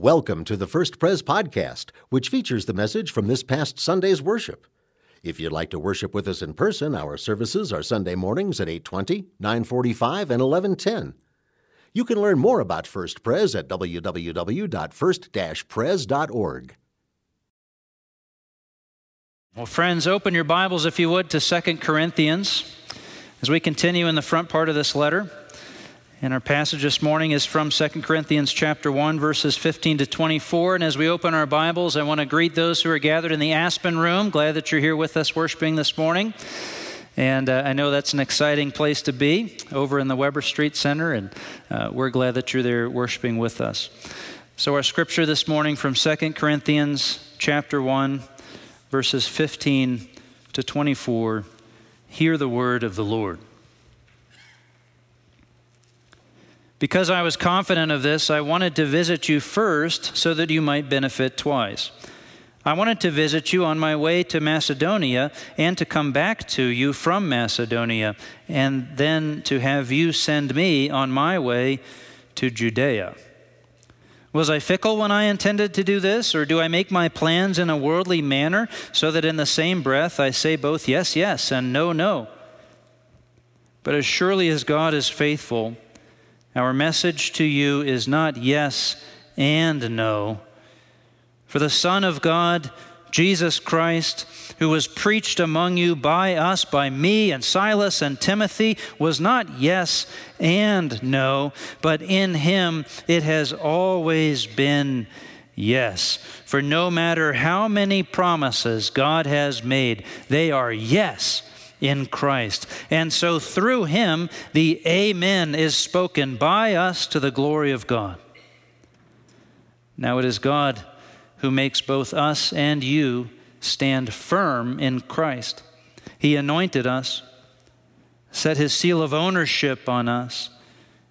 Welcome to the First Pres podcast, which features the message from this past Sunday's worship. If you'd like to worship with us in person, our services are Sunday mornings at 8:20, 9:45, and 11:10. You can learn more about First Pres at www.first-pres.org. Well, friends, open your Bibles, if you would, to 2 Corinthians as we continue in the front part of this letter. And our passage this morning is from 2 Corinthians chapter 1 verses 15 to 24. And as we open our Bibles, I want to greet those who are gathered in the Aspen room. Glad that you're here with us worshiping this morning. And uh, I know that's an exciting place to be over in the Weber Street Center, and uh, we're glad that you're there worshiping with us. So, our scripture this morning from 2 Corinthians chapter 1, verses 15 to 24. Hear the word of the Lord. Because I was confident of this, I wanted to visit you first so that you might benefit twice. I wanted to visit you on my way to Macedonia and to come back to you from Macedonia, and then to have you send me on my way to Judea. Was I fickle when I intended to do this, or do I make my plans in a worldly manner so that in the same breath I say both yes, yes, and no, no? But as surely as God is faithful, our message to you is not yes and no. For the Son of God, Jesus Christ, who was preached among you by us, by me and Silas and Timothy, was not yes and no, but in him it has always been yes. For no matter how many promises God has made, they are yes in Christ. And so through him, the Amen is spoken by us to the glory of God. Now it is God who makes both us and you stand firm in Christ. He anointed us, set his seal of ownership on us,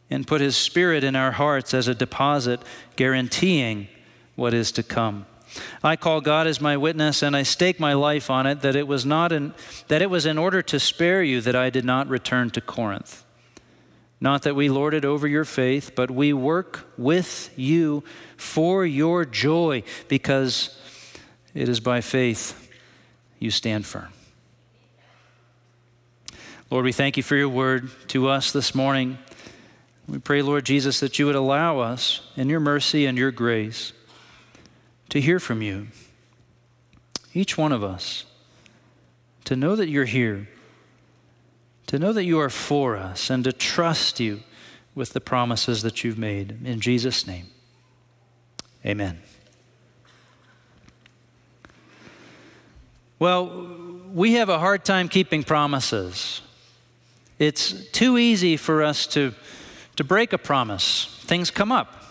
and put his spirit in our hearts as a deposit, guaranteeing what is to come. I call God as my witness, and I stake my life on it that it was not in, that it was in order to spare you that I did not return to Corinth. Not that we lord it over your faith, but we work with you for your joy, because it is by faith you stand firm. Lord, we thank you for your word to us this morning. We pray, Lord Jesus, that you would allow us in your mercy and your grace to hear from you, each one of us, to know that you're here, to know that you are for us, and to trust you with the promises that you've made. In Jesus' name, amen. Well, we have a hard time keeping promises. It's too easy for us to, to break a promise. Things come up.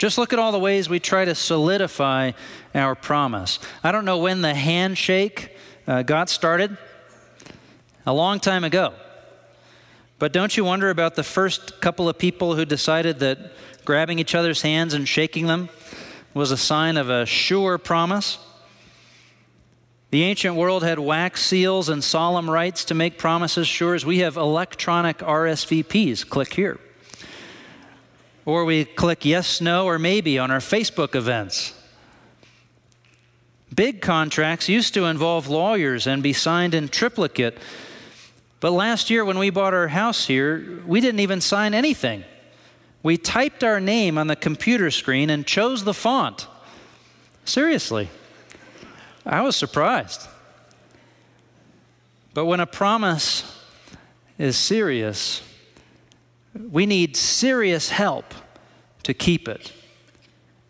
Just look at all the ways we try to solidify our promise. I don't know when the handshake uh, got started, a long time ago. But don't you wonder about the first couple of people who decided that grabbing each other's hands and shaking them was a sign of a sure promise? The ancient world had wax seals and solemn rites to make promises sure, as we have electronic RSVPs. Click here. Or we click yes, no, or maybe on our Facebook events. Big contracts used to involve lawyers and be signed in triplicate. But last year, when we bought our house here, we didn't even sign anything. We typed our name on the computer screen and chose the font. Seriously. I was surprised. But when a promise is serious, we need serious help to keep it.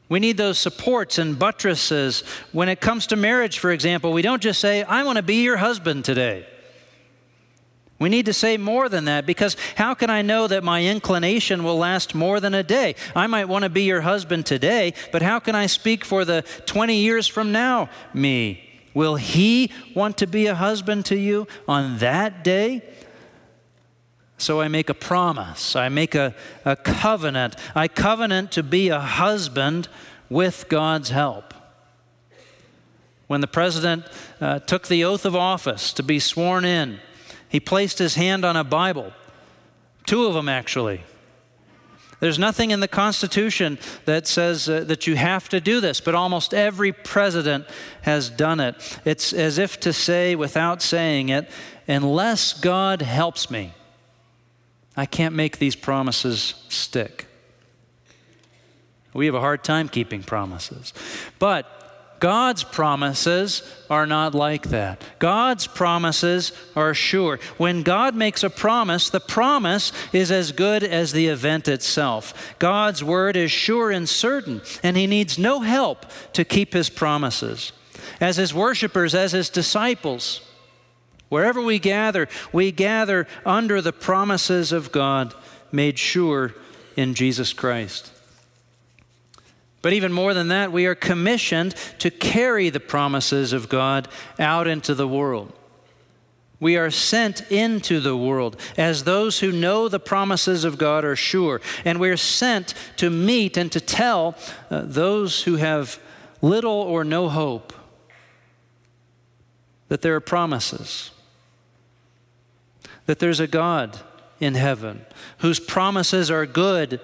We need those supports and buttresses. When it comes to marriage, for example, we don't just say, I want to be your husband today. We need to say more than that because how can I know that my inclination will last more than a day? I might want to be your husband today, but how can I speak for the 20 years from now me? Will he want to be a husband to you on that day? So I make a promise, I make a, a covenant. I covenant to be a husband with God's help. When the president uh, took the oath of office to be sworn in, he placed his hand on a Bible, two of them actually. There's nothing in the Constitution that says uh, that you have to do this, but almost every president has done it. It's as if to say, without saying it, unless God helps me, I can't make these promises stick. We have a hard time keeping promises. But God's promises are not like that. God's promises are sure. When God makes a promise, the promise is as good as the event itself. God's word is sure and certain, and He needs no help to keep His promises. As His worshipers, as His disciples, wherever we gather, we gather under the promises of God made sure in Jesus Christ. But even more than that, we are commissioned to carry the promises of God out into the world. We are sent into the world as those who know the promises of God are sure. And we're sent to meet and to tell uh, those who have little or no hope that there are promises, that there's a God in heaven whose promises are good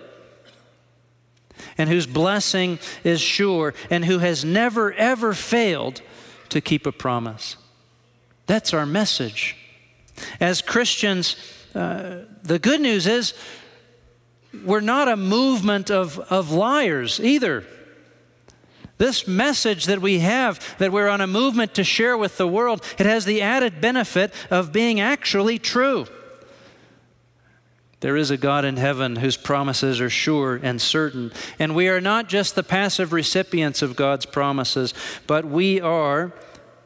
and whose blessing is sure and who has never, ever failed to keep a promise. That's our message. As Christians, uh, the good news is we're not a movement of, of liars either. This message that we have, that we're on a movement to share with the world, it has the added benefit of being actually true. There is a God in heaven whose promises are sure and certain. And we are not just the passive recipients of God's promises, but we are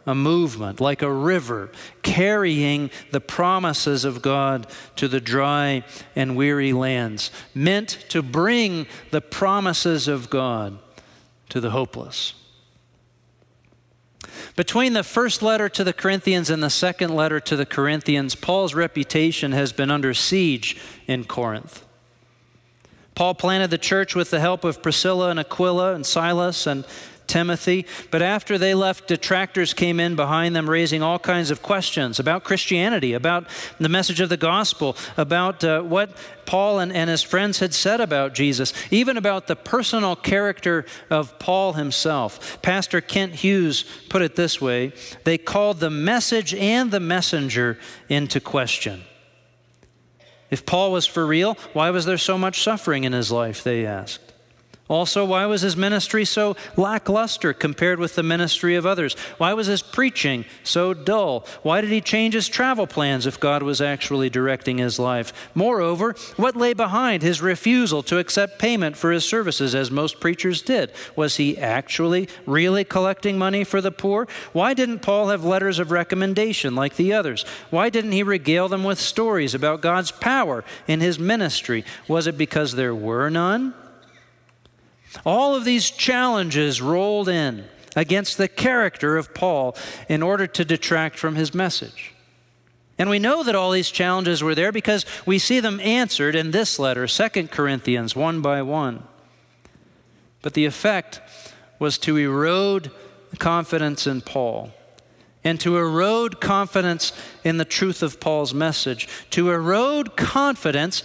a movement, like a river, carrying the promises of God to the dry and weary lands, meant to bring the promises of God to the hopeless. Between the first letter to the Corinthians and the second letter to the Corinthians, Paul's reputation has been under siege in Corinth. Paul planted the church with the help of Priscilla and Aquila and Silas and Timothy. But after they left, detractors came in behind them, raising all kinds of questions about Christianity, about the message of the gospel, about uh, what Paul and, and his friends had said about Jesus, even about the personal character of Paul himself. Pastor Kent Hughes put it this way they called the message and the messenger into question. If Paul was for real, why was there so much suffering in his life? They asked. Also, why was his ministry so lackluster compared with the ministry of others? Why was his preaching so dull? Why did he change his travel plans if God was actually directing his life? Moreover, what lay behind his refusal to accept payment for his services, as most preachers did? Was he actually, really collecting money for the poor? Why didn't Paul have letters of recommendation like the others? Why didn't he regale them with stories about God's power in his ministry? Was it because there were none? All of these challenges rolled in against the character of Paul in order to detract from his message. And we know that all these challenges were there because we see them answered in this letter, 2 Corinthians, one by one. But the effect was to erode confidence in Paul and to erode confidence in the truth of Paul's message, to erode confidence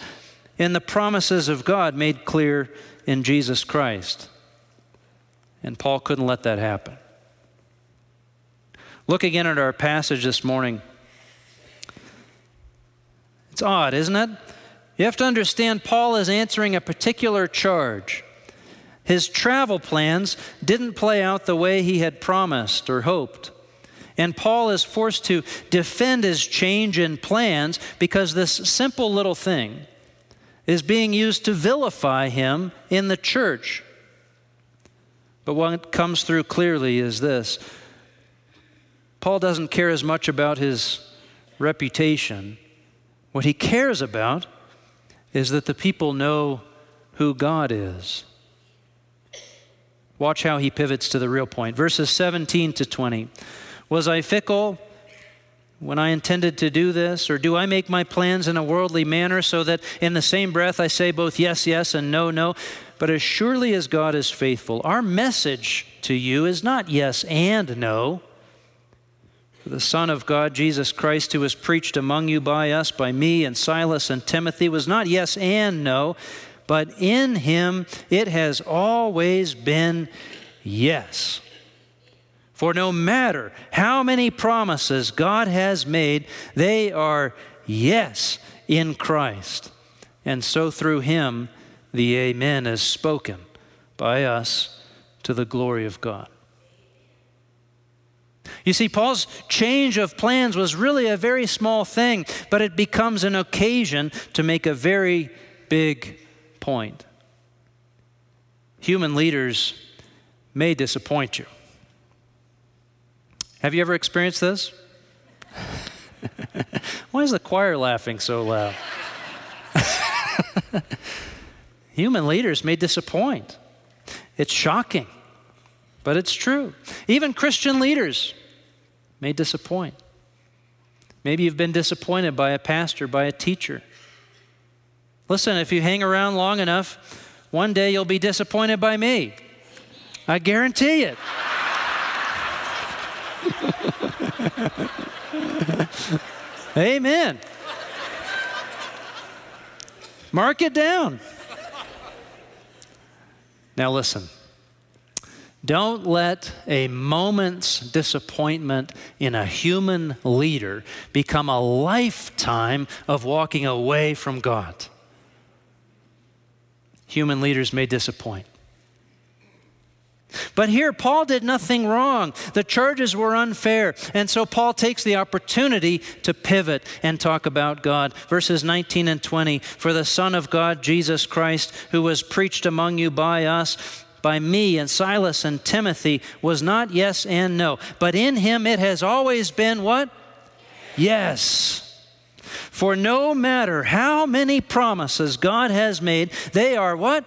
in the promises of God made clear in Jesus Christ. And Paul couldn't let that happen. Look again at our passage this morning. It's odd, isn't it? You have to understand, Paul is answering a particular charge. His travel plans didn't play out the way he had promised or hoped. And Paul is forced to defend his change in plans because this simple little thing is being used to vilify him in the church. But what comes through clearly is this Paul doesn't care as much about his reputation. What he cares about is that the people know who God is. Watch how he pivots to the real point. Verses 17 to 20. Was I fickle? When I intended to do this? Or do I make my plans in a worldly manner so that in the same breath I say both yes, yes, and no, no? But as surely as God is faithful, our message to you is not yes and no. The Son of God, Jesus Christ, who was preached among you by us, by me and Silas and Timothy, was not yes and no, but in him it has always been yes. For no matter how many promises God has made, they are yes in Christ. And so through him, the Amen is spoken by us to the glory of God. You see, Paul's change of plans was really a very small thing, but it becomes an occasion to make a very big point. Human leaders may disappoint you. Have you ever experienced this? Why is the choir laughing so loud? Human leaders may disappoint. It's shocking, but it's true. Even Christian leaders may disappoint. Maybe you've been disappointed by a pastor, by a teacher. Listen, if you hang around long enough, one day you'll be disappointed by me. I guarantee it. Amen. Mark it down. Now, listen. Don't let a moment's disappointment in a human leader become a lifetime of walking away from God. Human leaders may disappoint. But here, Paul did nothing wrong. The charges were unfair. And so Paul takes the opportunity to pivot and talk about God. Verses 19 and 20 For the Son of God, Jesus Christ, who was preached among you by us, by me and Silas and Timothy, was not yes and no. But in him it has always been what? Yes. For no matter how many promises God has made, they are what?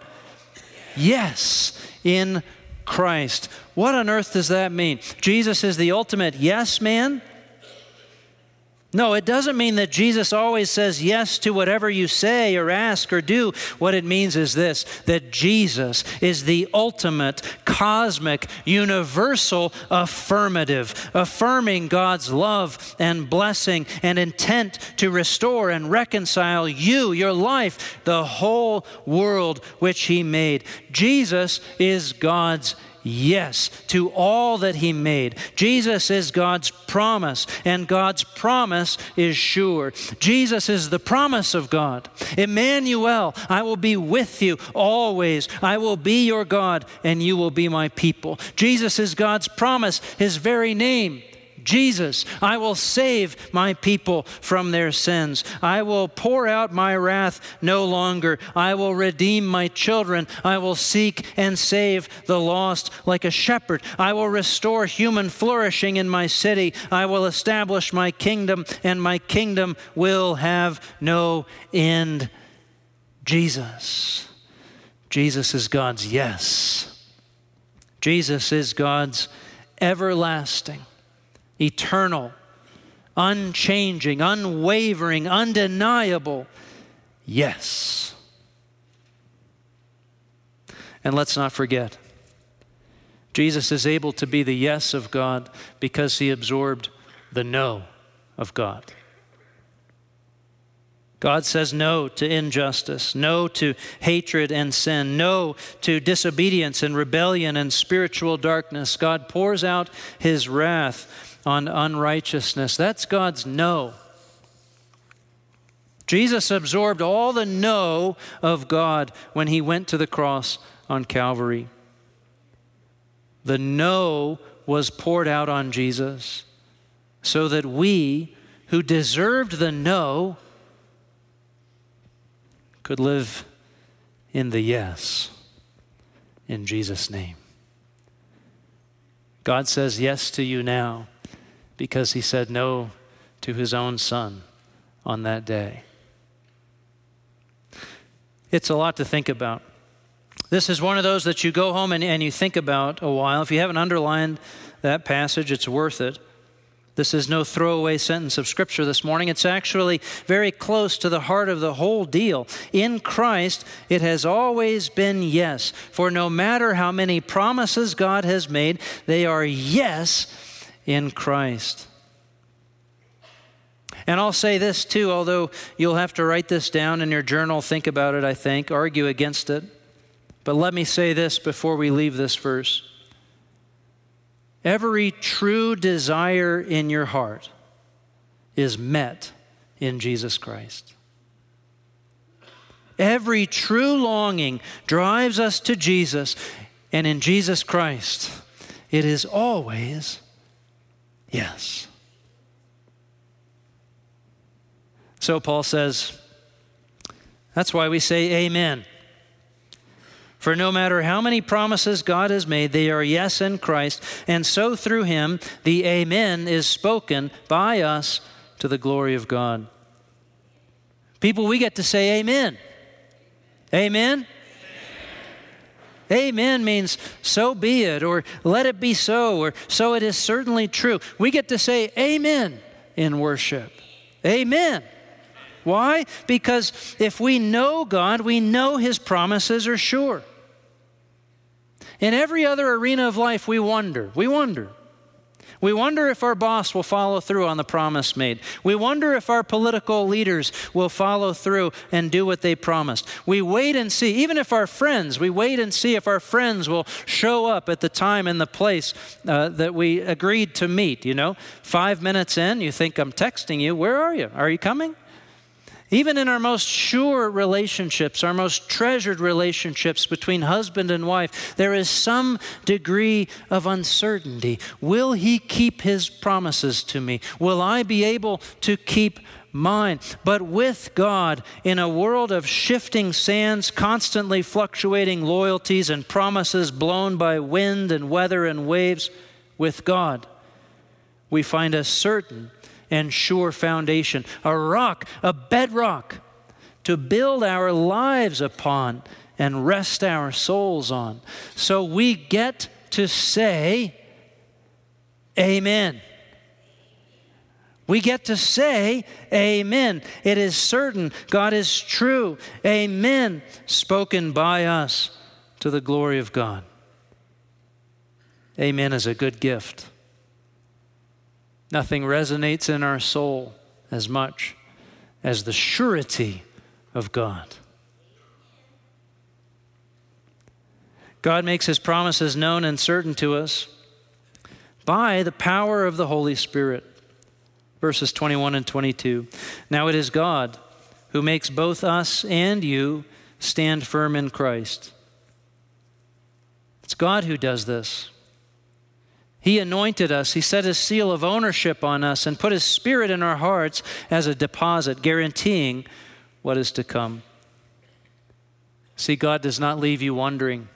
Yes in Christ. What on earth does that mean? Jesus is the ultimate yes man? No, it doesn't mean that Jesus always says yes to whatever you say or ask or do. What it means is this that Jesus is the ultimate, cosmic, universal affirmative, affirming God's love and blessing and intent to restore and reconcile you, your life, the whole world which He made. Jesus is God's yes to all that He made. Jesus is God's promise, and God's promise is sure. Jesus is the promise of God. Emmanuel, I will be with you always. I will be your God, and you will be my people. Jesus is God's promise, His very name. Jesus, I will save my people from their sins. I will pour out my wrath no longer. I will redeem my children. I will seek and save the lost like a shepherd. I will restore human flourishing in my city. I will establish my kingdom, and my kingdom will have no end. Jesus. Jesus is God's yes. Jesus is God's everlasting eternal, unchanging, unwavering, undeniable yes. And let's not forget, Jesus is able to be the yes of God because he absorbed the no of God. God says no to injustice, no to hatred and sin, no to disobedience and rebellion and spiritual darkness. God pours out his wrath on unrighteousness. That's God's no. Jesus absorbed all the no of God when he went to the cross on Calvary. The no was poured out on Jesus so that we, who deserved the no, could live in the yes in Jesus' name. God says yes to you now because he said no to his own son on that day. It's a lot to think about. This is one of those that you go home and, and you think about a while. If you haven't underlined that passage, it's worth it. This is no throwaway sentence of Scripture this morning. It's actually very close to the heart of the whole deal. In Christ, it has always been yes. For no matter how many promises God has made, they are yes in Christ. And I'll say this too, although you'll have to write this down in your journal, think about it, I think, argue against it. But let me say this before we leave this verse. Every true desire in your heart is met in Jesus Christ. Every true longing drives us to Jesus, and in Jesus Christ, it is always yes. So Paul says, that's why we say amen. For no matter how many promises God has made, they are yes in Christ, and so through him, the amen is spoken by us to the glory of God. People, we get to say amen. Amen? Amen means so be it, or let it be so, or so it is certainly true. We get to say amen in worship. Amen. Why? Because if we know God, we know His promises are sure. In every other arena of life, we wonder. We wonder. We wonder if our boss will follow through on the promise made. We wonder if our political leaders will follow through and do what they promised. We wait and see, even if our friends, we wait and see if our friends will show up at the time and the place uh, that we agreed to meet. You know, five minutes in, you think I'm texting you. Where are you? Are you coming? Even in our most sure relationships, our most treasured relationships between husband and wife, there is some degree of uncertainty. Will he keep his promises to me? Will I be able to keep mine? But with God, in a world of shifting sands, constantly fluctuating loyalties, and promises blown by wind and weather and waves, with God, we find a certain and sure foundation, a rock, a bedrock to build our lives upon and rest our souls on. So we get to say, Amen. We get to say, Amen. It is certain. God is true. Amen. Spoken by us to the glory of God. Amen is a good gift. Nothing resonates in our soul as much as the surety of God. God makes his promises known and certain to us by the power of the Holy Spirit. Verses 21 and 22. Now it is God who makes both us and you stand firm in Christ. It's God who does this. He anointed us. He set his seal of ownership on us and put his spirit in our hearts as a deposit, guaranteeing what is to come. See, God does not leave you wondering.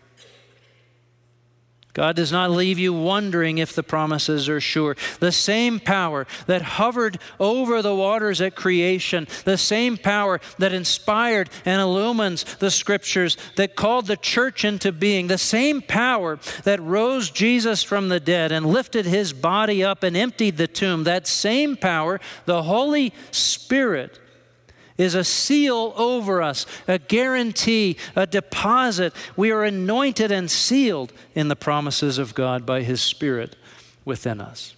God does not leave you wondering if the promises are sure. The same power that hovered over the waters at creation, the same power that inspired and illumines the scriptures, that called the church into being, the same power that rose Jesus from the dead and lifted his body up and emptied the tomb, that same power, the Holy Spirit, is a seal over us, a guarantee, a deposit. We are anointed and sealed in the promises of God by His Spirit within us.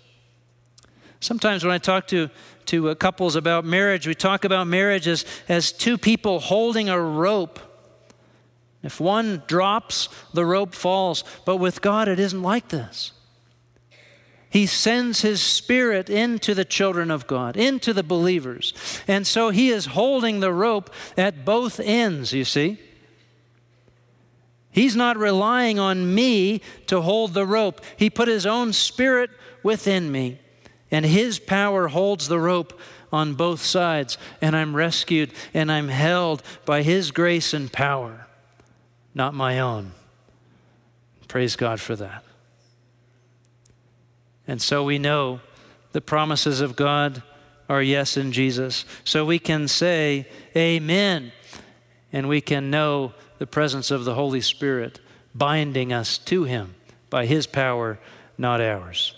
Sometimes when I talk to, to uh, couples about marriage, we talk about marriage as, as two people holding a rope. If one drops, the rope falls. But with God, it isn't like this. He sends His Spirit into the children of God, into the believers. And so He is holding the rope at both ends, you see. He's not relying on me to hold the rope. He put His own Spirit within me, and His power holds the rope on both sides. And I'm rescued and I'm held by His grace and power, not my own. Praise God for that. And so we know the promises of God are yes in Jesus. So we can say, Amen. And we can know the presence of the Holy Spirit binding us to Him by His power, not ours.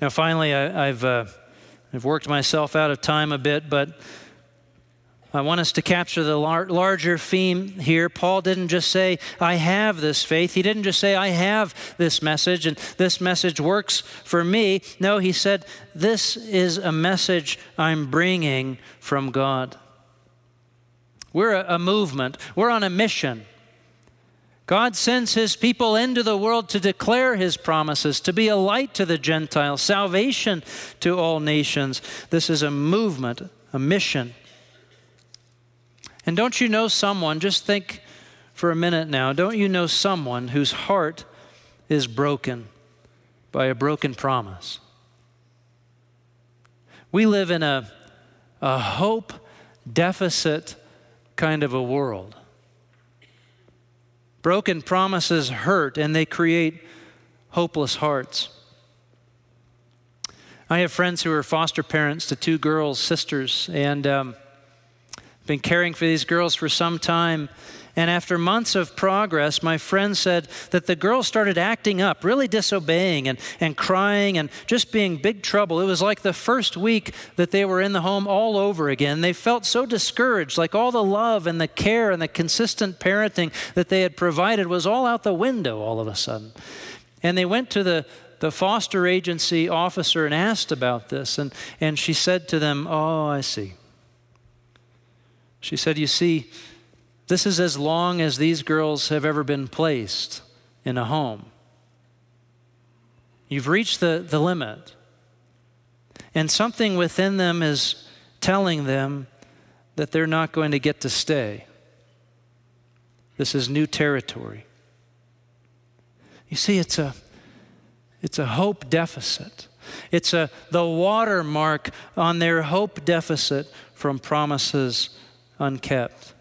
Now, finally, I, have uh, I've worked myself out of time a bit, but I want us to capture the lar- larger theme here. Paul didn't just say, I have this faith. He didn't just say, I have this message and this message works for me. No, he said, This is a message I'm bringing from God. We're a, a movement, we're on a mission. God sends his people into the world to declare his promises, to be a light to the Gentiles, salvation to all nations. This is a movement, a mission. And don't you know someone, just think for a minute now, don't you know someone whose heart is broken by a broken promise? We live in a, a hope deficit kind of a world. Broken promises hurt and they create hopeless hearts. I have friends who are foster parents to two girls, sisters, and um, been caring for these girls for some time. And after months of progress, my friend said that the girls started acting up, really disobeying and, and crying and just being big trouble. It was like the first week that they were in the home all over again. They felt so discouraged, like all the love and the care and the consistent parenting that they had provided was all out the window all of a sudden. And they went to the, the foster agency officer and asked about this. And, and she said to them, Oh, I see. She said, You see, this is as long as these girls have ever been placed in a home. You've reached the, the limit. And something within them is telling them that they're not going to get to stay. This is new territory. You see, it's a, it's a hope deficit. It's a, the watermark on their hope deficit from promises unkept.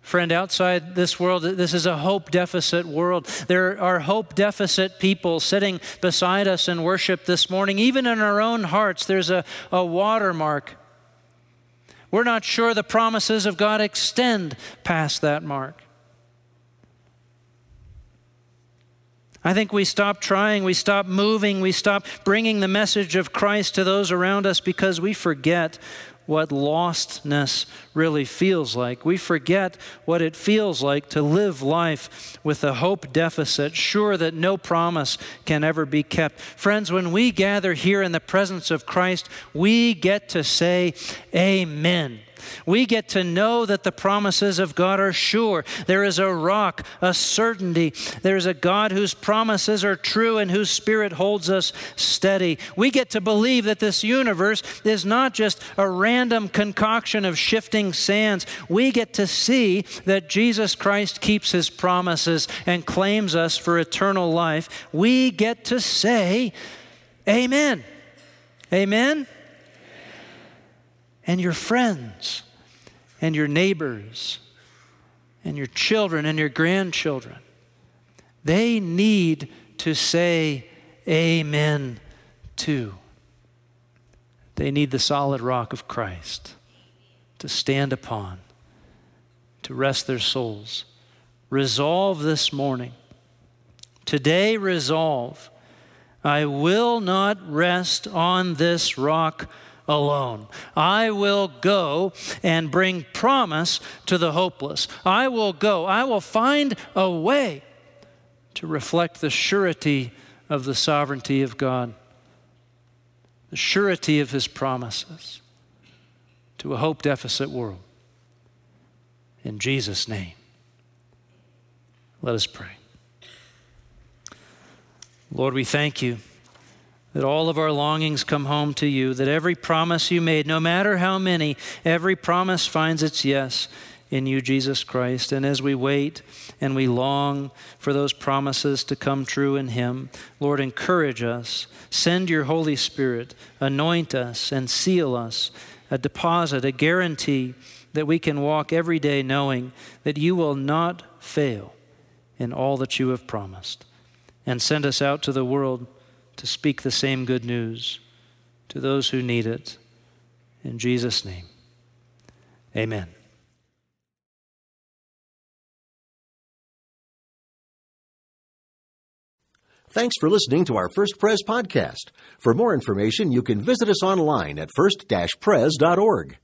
Friend, outside this world, this is a hope deficit world. There are hope deficit people sitting beside us in worship this morning. Even in our own hearts, there's a, a watermark. We're not sure the promises of God extend past that mark. I think we stop trying, we stop moving, we stop bringing the message of Christ to those around us because we forget what lostness really feels like. We forget what it feels like to live life with a hope deficit, sure that no promise can ever be kept. Friends, when we gather here in the presence of Christ, we get to say, Amen. We get to know that the promises of God are sure. There is a rock, a certainty. There is a God whose promises are true and whose spirit holds us steady. We get to believe that this universe is not just a random concoction of shifting sands. We get to see that Jesus Christ keeps his promises and claims us for eternal life. We get to say, Amen. Amen and your friends and your neighbors and your children and your grandchildren. They need to say amen too. They need the solid rock of Christ to stand upon, to rest their souls. Resolve this morning. Today, resolve. I will not rest on this rock alone. I will go and bring promise to the hopeless. I will go. I will find a way to reflect the surety of the sovereignty of God, the surety of His promises to a hope deficit world. In Jesus' name, let us pray. Lord, we thank you that all of our longings come home to you, that every promise you made, no matter how many, every promise finds its yes in you, Jesus Christ. And as we wait and we long for those promises to come true in Him, Lord, encourage us. Send your Holy Spirit, anoint us, and seal us, a deposit, a guarantee that we can walk every day knowing that you will not fail in all that you have promised. And send us out to the world to speak the same good news to those who need it. In Jesus' name, amen. Thanks for listening to our First Pres podcast. For more information, you can visit us online at first-pres.org.